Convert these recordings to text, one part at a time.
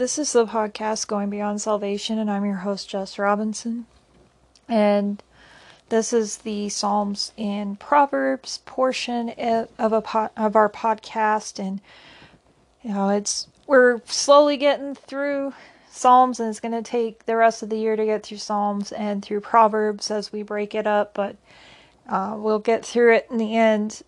This is the podcast Going Beyond Salvation, and I'm your host, Jess Robinson. And this is the Psalms and Proverbs portion of a of our podcast, and you know it's we're slowly getting through Psalms, and it's going to take the rest of the year to get through Psalms and through Proverbs as we break it up, but uh, we'll get through it in the end.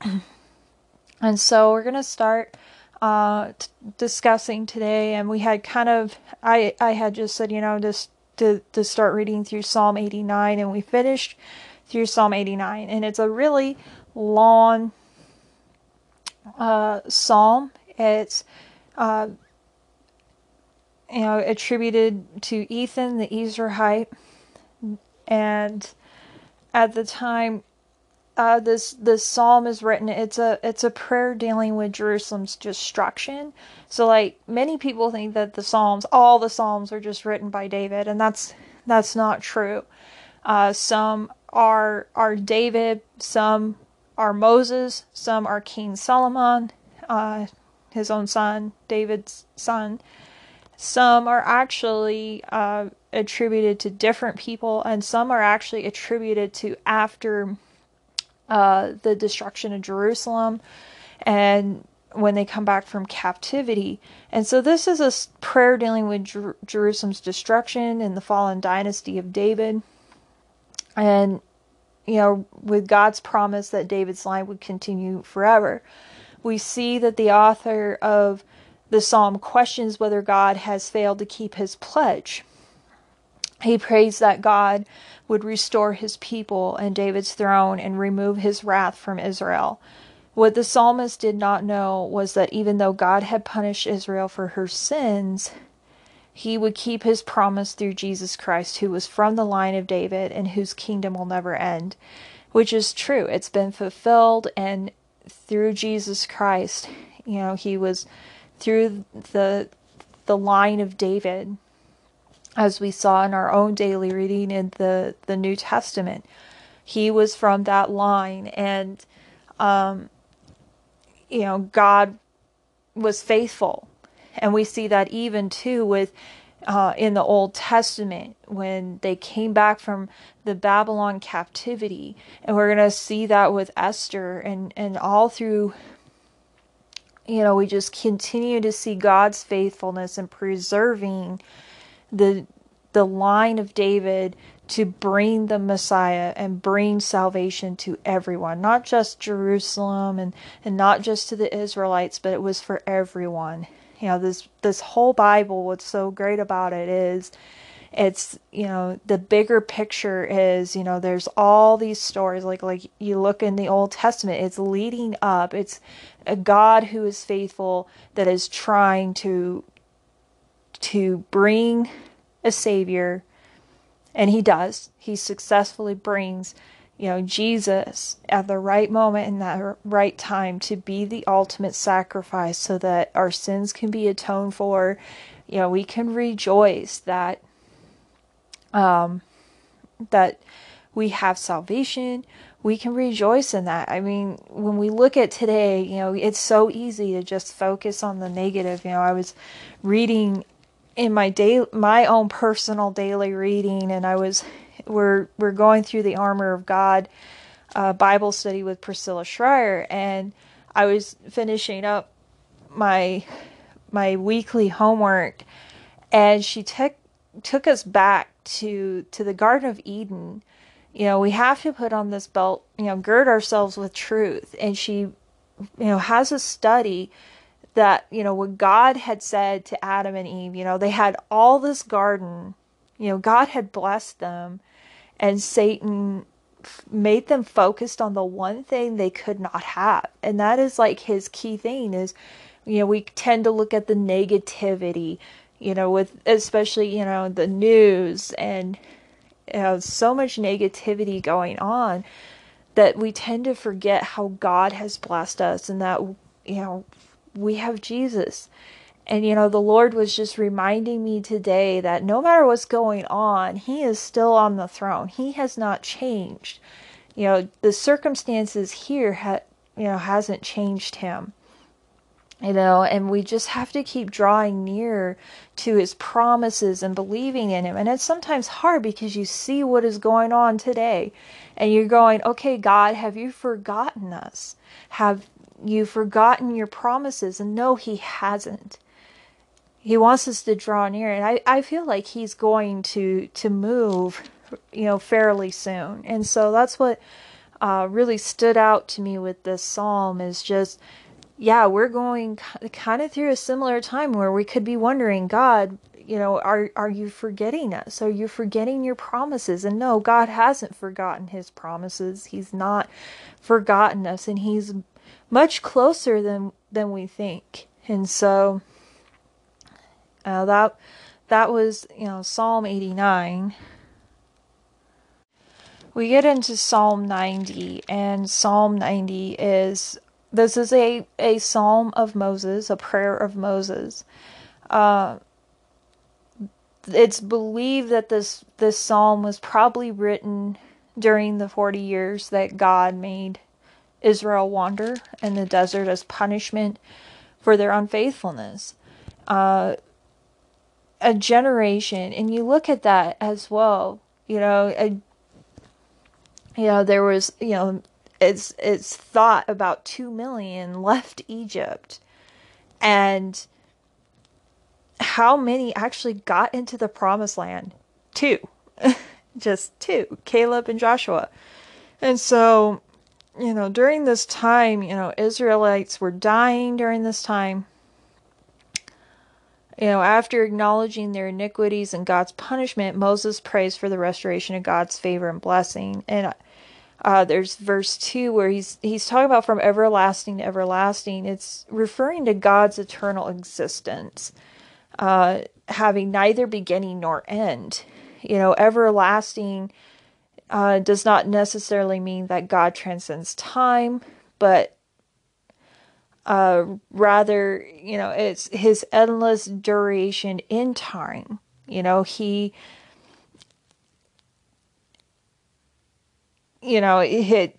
and so we're going to start uh, t- discussing today, and we had kind of I I had just said you know just to to start reading through Psalm 89, and we finished through Psalm 89, and it's a really long uh, psalm. It's uh, you know attributed to Ethan the Ezrahite, and at the time uh, this this psalm is written it's a it's a prayer dealing with Jerusalem's destruction. So like many people think that the psalms all the psalms are just written by David and that's that's not true. Uh, some are are David, some are Moses, some are King Solomon, uh, his own son, David's son. Some are actually uh, attributed to different people, and some are actually attributed to after uh, the destruction of Jerusalem and when they come back from captivity. And so this is a prayer dealing with Jer- Jerusalem's destruction and the fallen dynasty of David. And, you know, with God's promise that David's line would continue forever. We see that the author of the psalm questions whether God has failed to keep his pledge. He prays that God would restore his people and David's throne and remove his wrath from Israel. What the psalmist did not know was that even though God had punished Israel for her sins, he would keep his promise through Jesus Christ, who was from the line of David and whose kingdom will never end, which is true. It's been fulfilled, and through Jesus Christ, you know, he was through the the line of David as we saw in our own daily reading in the, the New Testament. He was from that line, and, um, you know, God was faithful. And we see that even too with uh, in the Old Testament when they came back from the Babylon captivity. And we're going to see that with Esther and, and all through, you know, we just continue to see God's faithfulness in preserving the the line of David to bring the Messiah and bring salvation to everyone, not just Jerusalem and, and not just to the Israelites, but it was for everyone. You know, this this whole Bible, what's so great about it is it's you know the bigger picture is you know there's all these stories like like you look in the old testament it's leading up it's a god who is faithful that is trying to to bring a savior and he does he successfully brings you know jesus at the right moment in that right time to be the ultimate sacrifice so that our sins can be atoned for you know we can rejoice that um that we have salvation we can rejoice in that. I mean, when we look at today, you know, it's so easy to just focus on the negative. You know, I was reading in my day my own personal daily reading and I was we're we're going through the armor of God uh, Bible study with Priscilla Shirer and I was finishing up my my weekly homework and she took took us back to to the Garden of Eden. You know, we have to put on this belt, you know, gird ourselves with truth. And she, you know, has a study that, you know, what God had said to Adam and Eve, you know, they had all this garden, you know, God had blessed them, and Satan made them focused on the one thing they could not have. And that is like his key thing is, you know, we tend to look at the negativity, you know, with especially, you know, the news and you know, so much negativity going on that we tend to forget how God has blessed us and that, you know, we have Jesus. And you know, the Lord was just reminding me today that no matter what's going on, He is still on the throne. He has not changed. You know, the circumstances here ha- you know hasn't changed Him. you know, and we just have to keep drawing near to his promises and believing in him. And it's sometimes hard because you see what is going on today and you're going, okay, God, have you forgotten us? Have you forgotten your promises? And no, he hasn't. He wants us to draw near. And I, I feel like he's going to, to move, you know, fairly soon. And so that's what uh, really stood out to me with this psalm is just, yeah, we're going kind of through a similar time where we could be wondering, God, you know, are are you forgetting us? Are you forgetting your promises? And no, God hasn't forgotten his promises. He's not forgotten us and he's much closer than than we think. And so uh, that that was, you know, Psalm 89. We get into Psalm 90 and Psalm 90 is this is a, a psalm of Moses, a prayer of Moses. Uh, it's believed that this this psalm was probably written during the 40 years that God made Israel wander in the desert as punishment for their unfaithfulness. Uh, a generation, and you look at that as well. You know, a, you know there was you know it's it's thought about 2 million left Egypt and how many actually got into the promised land two just two Caleb and Joshua and so you know during this time you know Israelites were dying during this time you know after acknowledging their iniquities and God's punishment Moses prays for the restoration of God's favor and blessing and uh, there's verse two where he's he's talking about from everlasting to everlasting. It's referring to God's eternal existence, uh, having neither beginning nor end. You know, everlasting uh, does not necessarily mean that God transcends time, but uh, rather, you know, it's his endless duration in time. You know, he you know, it,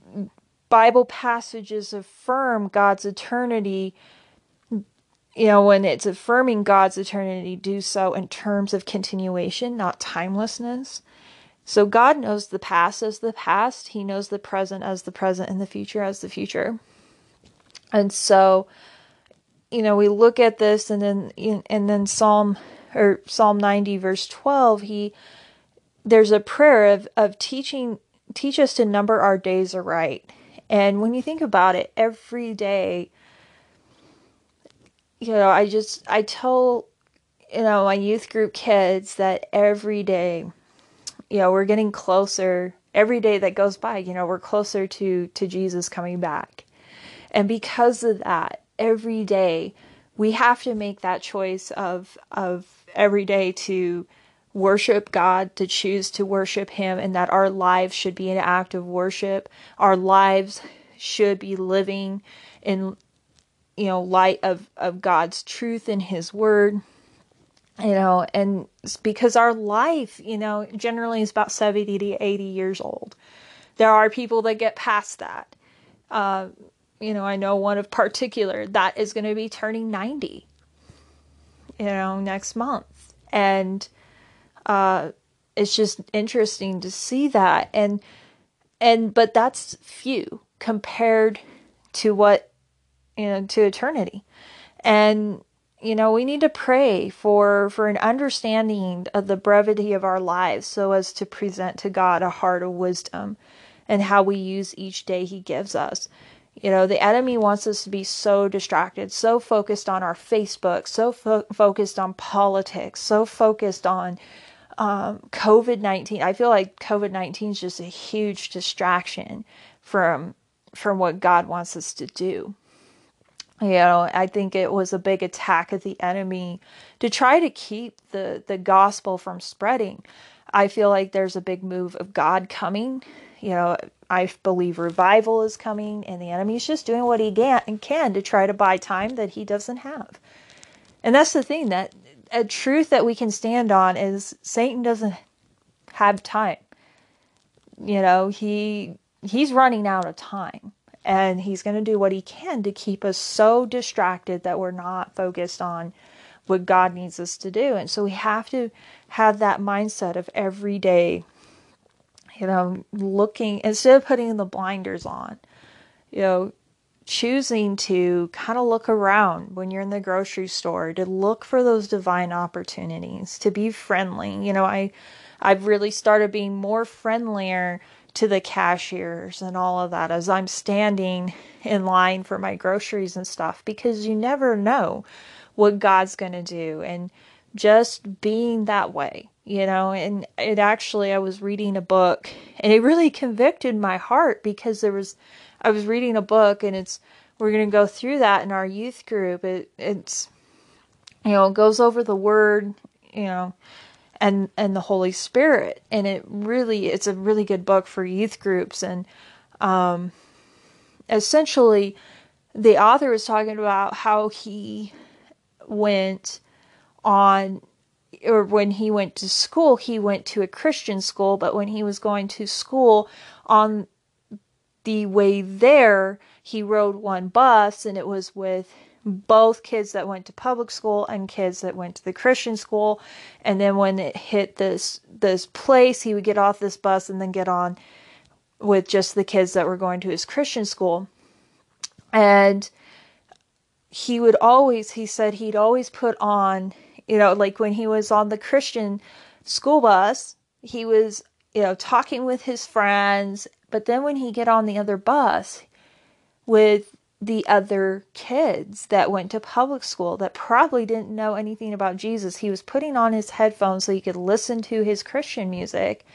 Bible passages affirm God's eternity. You know, when it's affirming God's eternity, do so in terms of continuation, not timelessness. So God knows the past as the past, He knows the present as the present, and the future as the future. And so, you know, we look at this, and then and then Psalm or Psalm ninety verse twelve, he there's a prayer of of teaching teach us to number our days aright. And when you think about it, every day, you know, I just, I tell, you know, my youth group kids that every day, you know, we're getting closer. Every day that goes by, you know, we're closer to to Jesus coming back. And because of that, every day we have to make that choice of of every day to worship God, to choose to worship Him, and that our lives should be an act of worship. Our lives should be living in you know light of of God's truth and His Word. You know, and because our life, you know, generally is about 70 to 80 years old. There are people that get past that. Uh, you know, I know one of particular that is going to be turning 90, you know, next month. And uh, it's just interesting to see that and and but that's few compared to what you know to eternity and you know we need to pray for for an understanding of the brevity of our lives so as to present to god a heart of wisdom and how we use each day he gives us you know the enemy wants us to be so distracted so focused on our facebook so fo- focused on politics so focused on um, COVID 19, I feel like COVID 19 is just a huge distraction from from what God wants us to do. You know, I think it was a big attack of the enemy to try to keep the, the gospel from spreading. I feel like there's a big move of God coming. You know, I believe revival is coming, and the enemy's just doing what he can, to try to buy time that he doesn't have. And that's the thing that a truth that we can stand on is Satan doesn't have time. You know, he he's running out of time. And he's going to do what he can to keep us so distracted that we're not focused on what God needs us to do. And so we have to have that mindset of every day, you know, looking, instead of putting the blinders on, you know, choosing to kind of look around when you're in the grocery store to look for those divine opportunities to be friendly you know i i've really started being more friendlier to the cashiers and all of that as i'm standing in line for my groceries and stuff because you never know what god's going to do and just being that way you know and it actually i was reading a book and it really convicted my heart because there was I was reading a book and it's we're going to go through that in our youth group. It it's you know, it goes over the word, you know, and and the Holy Spirit. And it really it's a really good book for youth groups. And um essentially the author was talking about how he went on or when he went to school, he went to a Christian school, but when he was going to school on the way there, he rode one bus and it was with both kids that went to public school and kids that went to the Christian school. And then when it hit this this place, he would get off this bus and then get on with just the kids that were going to his Christian school. And he would always he said he'd always put on, you know, like when he was on the Christian school bus, he was you know, talking with his friends. But then when he get on the other bus with the other kids that went to public school that probably didn't know anything about Jesus, he was putting on his headphones so he could listen to his Christian music.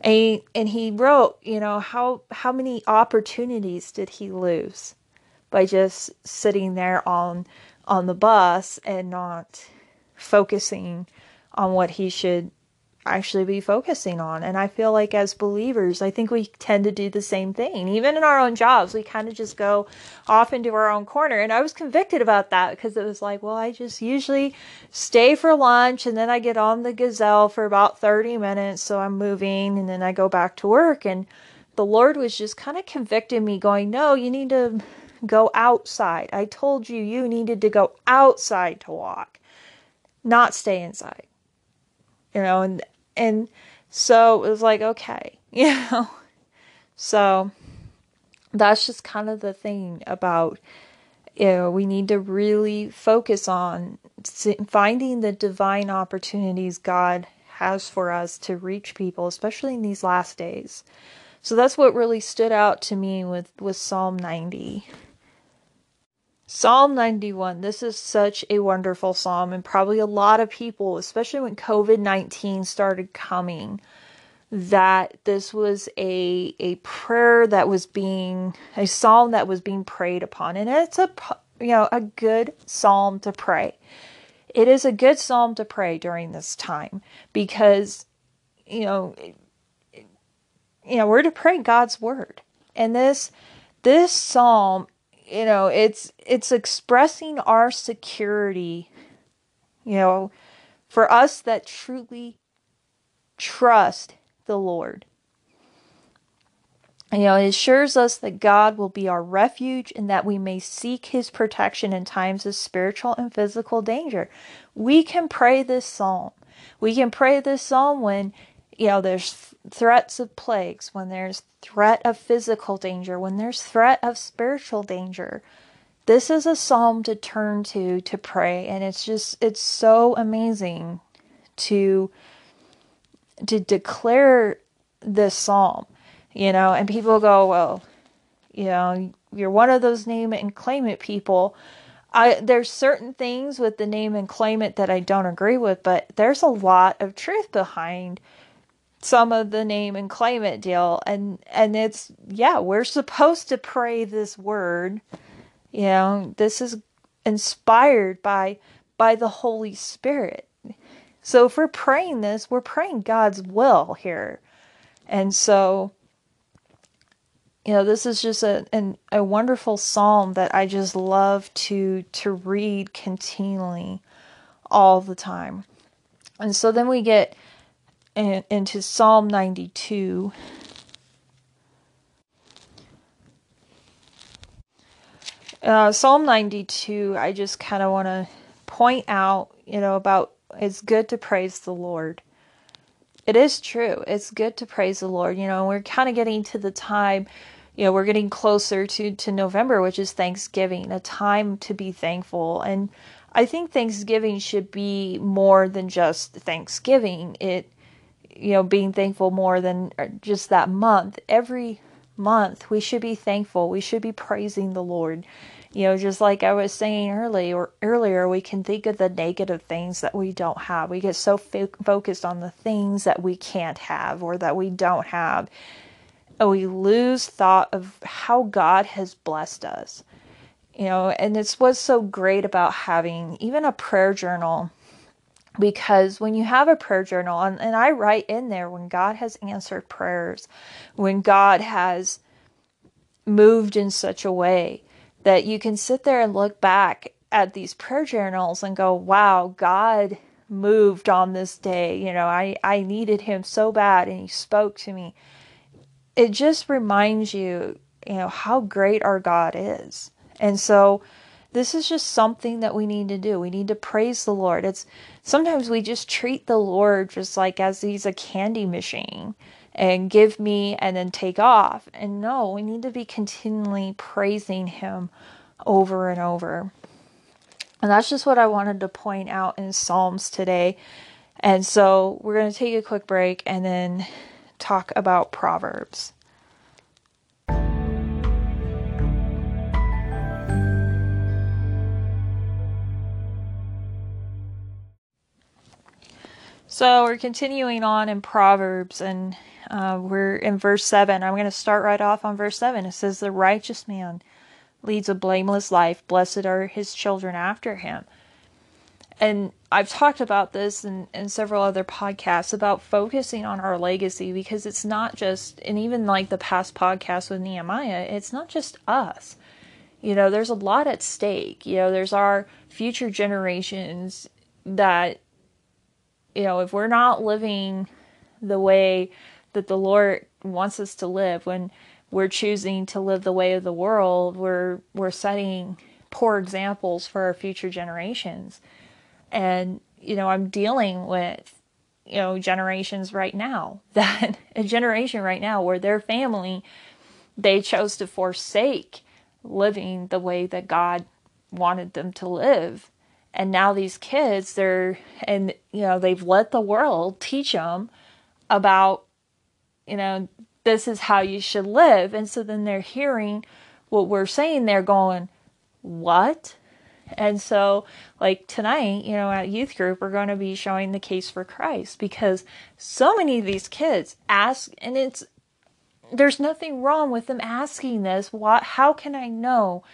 And he, and he wrote, you know, how how many opportunities did he lose by just sitting there on on the bus and not focusing on what he should actually be focusing on. And I feel like as believers, I think we tend to do the same thing. Even in our own jobs, we kind of just go off into our own corner. And I was convicted about that because it was like, well, I just usually stay for lunch and then I get on the gazelle for about 30 minutes. So I'm moving and then I go back to work. And the Lord was just kind of convicting me, going, no, you need to go outside. I told you you needed to go outside to walk, not stay inside you know and and so it was like, okay, you know. So that's just kind of the thing about you know, we need to really focus on finding the divine opportunities God has for us to reach people, especially in these last days. So that's what really stood out to me with, with Psalm 90. Psalm 91. This is such a wonderful psalm, and probably a lot of people, especially when COVID 19 started coming, that this was a, a prayer that was being, a psalm that was being prayed upon. And it's a, you know, a good psalm to pray. It is a good psalm to pray during this time because, you know, you know, we're to pray God's word. And this, this psalm you know it's it's expressing our security you know for us that truly trust the lord. You know it assures us that god will be our refuge and that we may seek his protection in times of spiritual and physical danger. We can pray this psalm. We can pray this psalm when you know there's threats of plagues when there's threat of physical danger, when there's threat of spiritual danger. This is a psalm to turn to to pray and it's just it's so amazing to to declare this psalm, you know, and people go, well, you know, you're one of those name it and claim it people. I there's certain things with the name and claim it that I don't agree with, but there's a lot of truth behind some of the name and claim it deal. And and it's yeah we're supposed to pray this word. You know this is inspired by by the holy spirit. So if we're praying this we're praying god's will here. And so you know this is just a an, a wonderful psalm that i just love to to read continually all the time. And so then we get and into Psalm 92. uh, Psalm 92, I just kind of want to point out, you know, about it's good to praise the Lord. It is true. It's good to praise the Lord. You know, we're kind of getting to the time, you know, we're getting closer to, to November, which is Thanksgiving, a time to be thankful. And I think Thanksgiving should be more than just Thanksgiving. It, you know, being thankful more than uh, just that month. Every month we should be thankful. We should be praising the Lord. You know, just like I was saying earlier, earlier, we can think of the negative things that we don't have. We get so fo- focused on the things that we can't have or that we don't have. And we lose thought of how God has blessed us. You know, and it's what's so great about having even a prayer journal because when you have a prayer journal and, and i write in there when god has answered prayers when god has moved in such a way that you can sit there and look back at these prayer journals and go wow god moved on this day. You know i i needed him so bad and he spoke to me. It just reminds you you know how great our god is. And so this is just something that we need to do. We need to praise the Lord. It's sometimes we just treat the Lord just like as he's a candy machine and give me and then take off. And no, we need to be continually praising him over and over. And that's just what I wanted to point out in Psalms today. And so we're going to take a quick break and then talk about Proverbs. So we're continuing on in Proverbs, and uh, we're in verse 7. I'm going to start right off on verse 7. It says, The righteous man leads a blameless life, blessed are his children after him. And I've talked about this in, in several other podcasts about focusing on our legacy because it's not just, and even like the past podcast with Nehemiah, it's not just us. You know, there's a lot at stake. You know, there's our future generations that you know, if we're not living the way that the Lord wants us to live, when we're choosing to live the way of the world, we're we're setting poor examples for our future generations. And you know, I'm dealing with you know generations right now that a generation right now where their family they chose to forsake living the way that God wanted them to live and now these kids they're and you know they've let the world teach them about you know this is how you should live. And so then they're hearing what we're saying. They're going what? And so like tonight you know at youth group we're going to be showing the case for christ because so many of these kids ask and it's there's nothing wrong with them asking this. What how can i know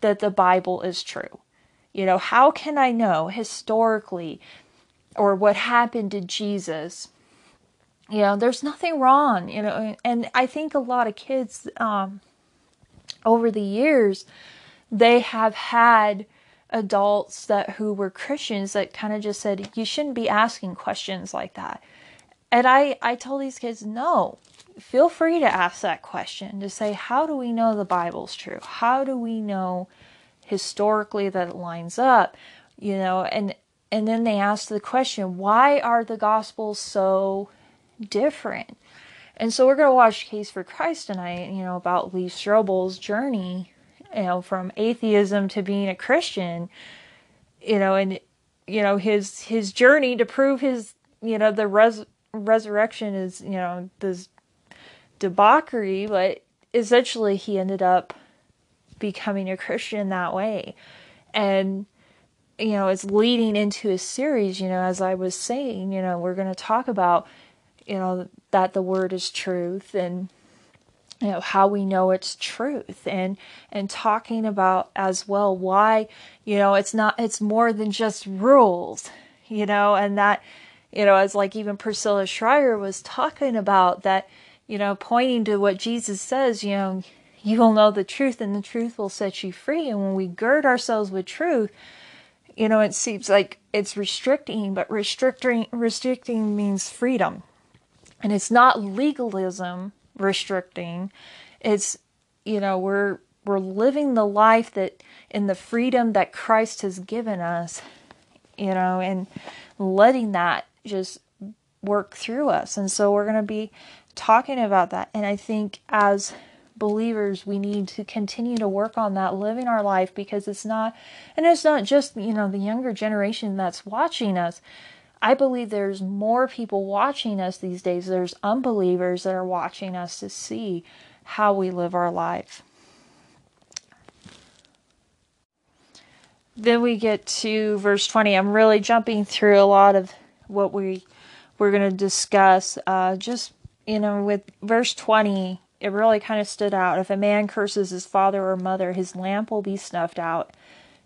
that the bible is true you know, how can I know historically or what happened to Jesus? You know, there's nothing wrong, you know, and I think a lot of kids um, over the years they have had adults that who were Christians that kind of just said you shouldn't be asking questions like that. And I I told these kids no. Feel free to ask that question to say how do we know the Bible's true? How do we know historically that it lines up, you know, and and then they ask the question, why are the gospels so different? And so we're going to watch Case for Christ tonight, you know, about Lee Strobel's journey, you know, from atheism to being a Christian, you know, and you know his his journey to prove his, you know, the res- resurrection is, you know, this debauchery, but essentially he ended up becoming a Christian that way. And you know, it's leading into a series, you know, as I was saying, you know, we're going to talk about, you know, that the word is truth and you know how we know it's truth and and talking about as well why you know it's not it's more than just rules you know and that you know as like even Priscilla Shirer was talking about that you know pointing to what Jesus says you know you will know the truth and the truth will set you free. And when we gird ourselves with truth, you know, it seems like it's restricting, but restricting restricting means freedom. And it's not legalism restricting. It's you know, we're we're living the life that in the freedom that Christ has given us, you know, and letting that just work through us. And so we're going to be talking about that. And I think as believers, we need to continue to work on that, living our life because it's not, and it's not just, you know, the younger generation that's watching us. I believe there's more people watching us these days. There's unbelievers that are watching us to see how we live our life. Then we get to verse 20. I'm really jumping through a lot of what we we're going to discuss. Uh, just, you know, with verse 20, it really kind of stood out. If a man curses his father or mother, his lamp will be snuffed out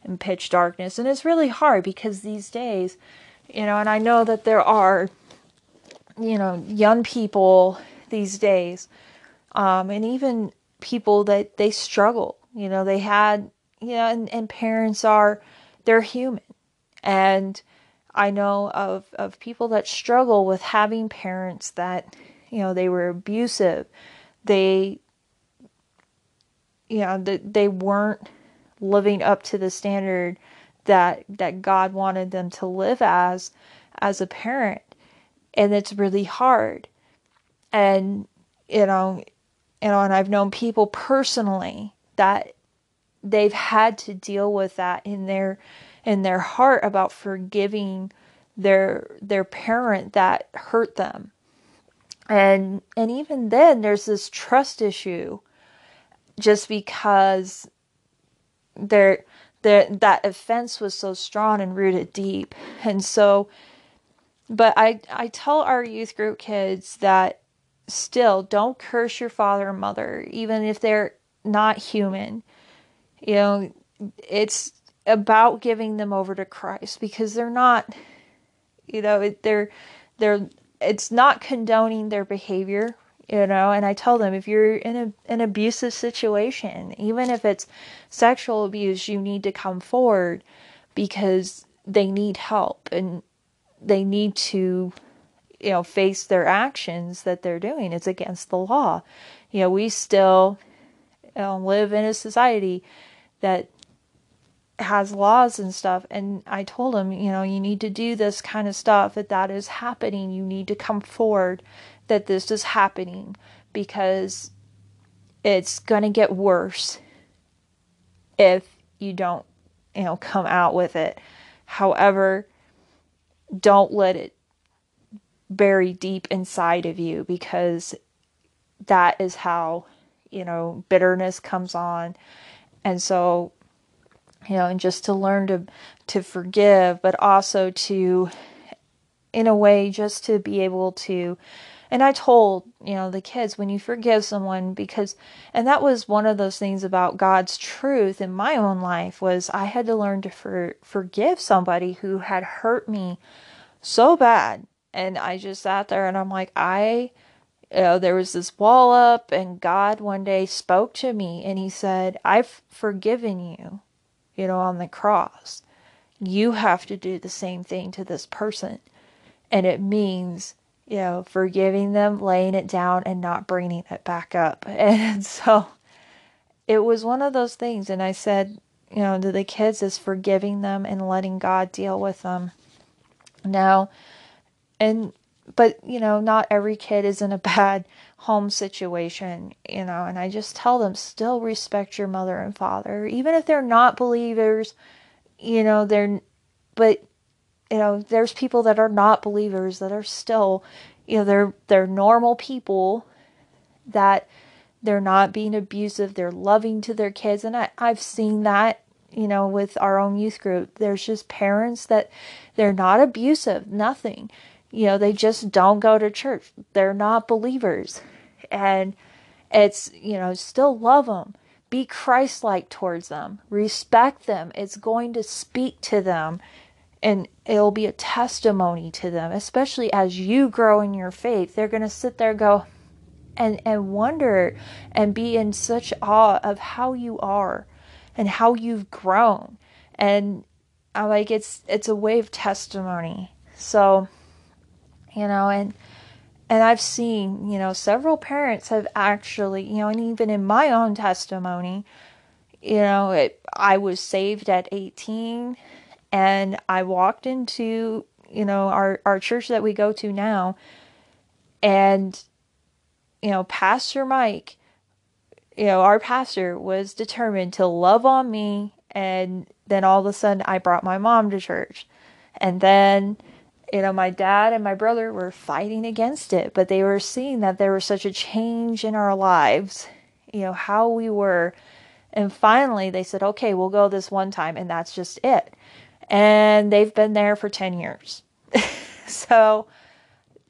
in pitch darkness. And it's really hard because these days, you know, and I know that there are, you know, young people these days, um, and even people that they struggle. You know, they had, you know, and, and parents are, they're human. And, I know of, of people that struggle with having parents that, you know, they were abusive. They, you know, they, they weren't living up to the standard that that God wanted them to live as as a parent. And it's really hard. And you know, you know, and I've known people personally that they've had to deal with that in their in their heart about forgiving their their parent that hurt them. And and even then there's this trust issue just because there there that offense was so strong and rooted deep. And so but I I tell our youth group kids that still don't curse your father and mother even if they're not human. You know, it's about giving them over to Christ because they're not, you know, they're they're it's not condoning their behavior, you know. And I tell them if you're in a, an abusive situation, even if it's sexual abuse, you need to come forward because they need help and they need to you know face their actions that they're doing it's against the law you know we still you know, live in a society that has laws and stuff and i told him you know you need to do this kind of stuff. That that is happening you need to come forward that this is happening because it's going to get worse if you don't you know come out with it. However don't let it bury deep inside of you because that is how you know bitterness comes on. And so you know, and just to learn to to forgive, but also to in a way just to be able to and I told, you know, the kids when you forgive someone because and that was one of those things about God's truth in my own life was I had to learn to for, forgive somebody who had hurt me so bad. And I just sat there and I'm like, I you know, there was this wall up and God one day spoke to me and he said, I've forgiven you you know, on the cross. You have to do the same thing to this person. And it means, you know, forgiving them, laying it down, and not bringing it back up. And so it was one of those things. And I said, you know, to the kids is forgiving them and letting God deal with them. Now, and, but, you know, not every kid is in a bad home situation, you know, and I just tell them still respect your mother and father, even if they're not believers, you know, they're, but, you know, there's people that are not believers that are still, you know, they're, they're normal people that they're not being abusive, they're loving to their kids. And I, I've seen that, you know, with our own youth group. There's just parents that they're not abusive, nothing you know, they just don't go to church. They're not believers. And it's, you know, still love them. Be Christ like towards them. Respect them. It's going to speak to them and it'll be a testimony to them, especially as you grow in your faith. They're going to sit there and go and, and wonder and be in such awe of how you are and how you've grown. And I like it's it's a way of testimony. So you know, and and I've seen, you know, several parents have actually, you know, and even in my own testimony, You know, it, I was saved at 18 and I walked into, you know, our, our church that we go to now and, you know, Pastor Mike, you know, our pastor was determined to love on me. And then all of a sudden I brought my mom to church. And then, you know, my dad and my brother were fighting against it, but they were seeing that there was such a change in our lives, you know, how we were. And finally they said, okay, we'll go this one time. And that's just it. And they've been there for 10 years. so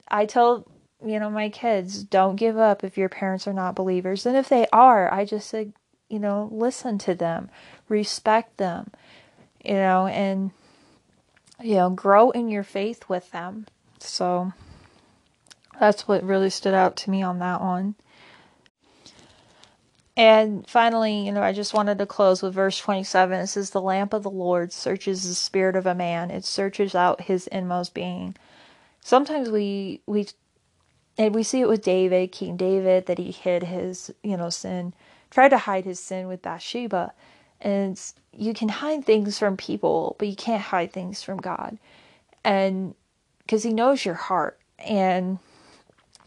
I told, you know, my kids, don't give up if your parents are not believers. And if they are, I just said, you know, listen to them, respect them, you know, and you know, grow in your faith with them. So that's what really stood out to me on that one. And finally, you know, I just wanted to close with verse 27. It says, The lamp of the Lord searches the spirit of a man, it searches out his inmost being. Sometimes we, we, and we see it with David, King David, that he hid his, you know, sin, tried to hide his sin with Bathsheba. And you can hide things from people, but you can't hide things from God. And because he knows your heart and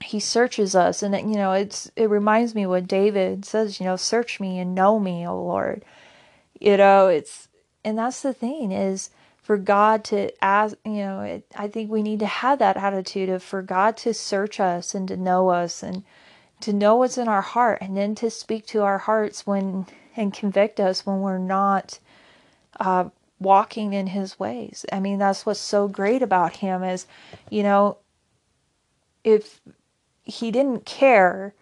he searches us and you know it's it reminds me what David says, you know, search me and know me, O Lord. You know, it's and that's the thing is for God to ask, you know, it, I think we need to have that attitude of for God to search us and to know us and to know what's in our heart and then to speak to our hearts when and convict us when we're not uh, walking in his ways. I mean, that's what's so great about him is, you know, if he didn't care,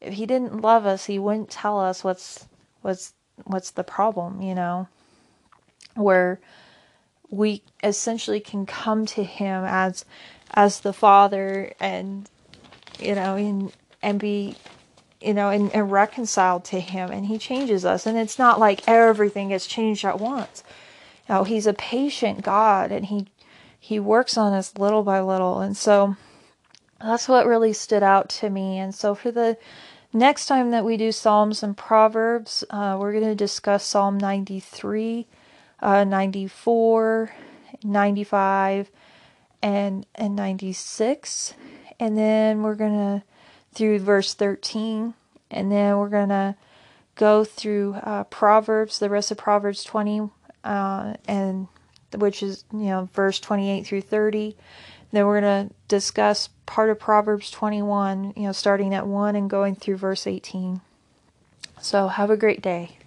if he didn't love us, he wouldn't tell us what's what's what's the problem, you know, where we essentially can come to him as as the father and you know and and be you know, and, and reconciled to Him, and He changes us. And it's not like everything gets changed at once. Know, He's a patient God, and He He works on us little by little. And so that's what really stood out to me. And so for the next time that we do Psalms and Proverbs, uh, we're going to discuss Psalm 93, uh, 94, 95, and and 96, and then we're going to through verse 13. And then we're going to go through uh, Proverbs, the rest of Proverbs 20, uh, and which is, you know, verse 28 through 30. Then we're going to discuss part of Proverbs 21, you know, starting at 1 and going through verse 18. So have a great day.